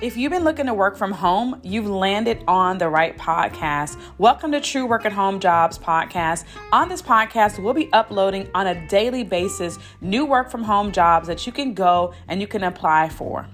If you've been looking to work from home, you've landed on the right podcast. Welcome to True Work at Home Jobs podcast. On this podcast, we'll be uploading on a daily basis new work from home jobs that you can go and you can apply for.